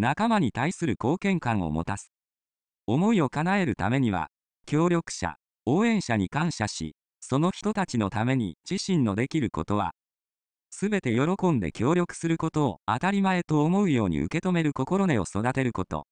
仲間に対する貢献感を持たす。思いを叶えるためには、協力者、応援者に感謝し、その人たちのために自身のできることは、全て喜んで協力することを当たり前と思うように受け止める心根を育てること。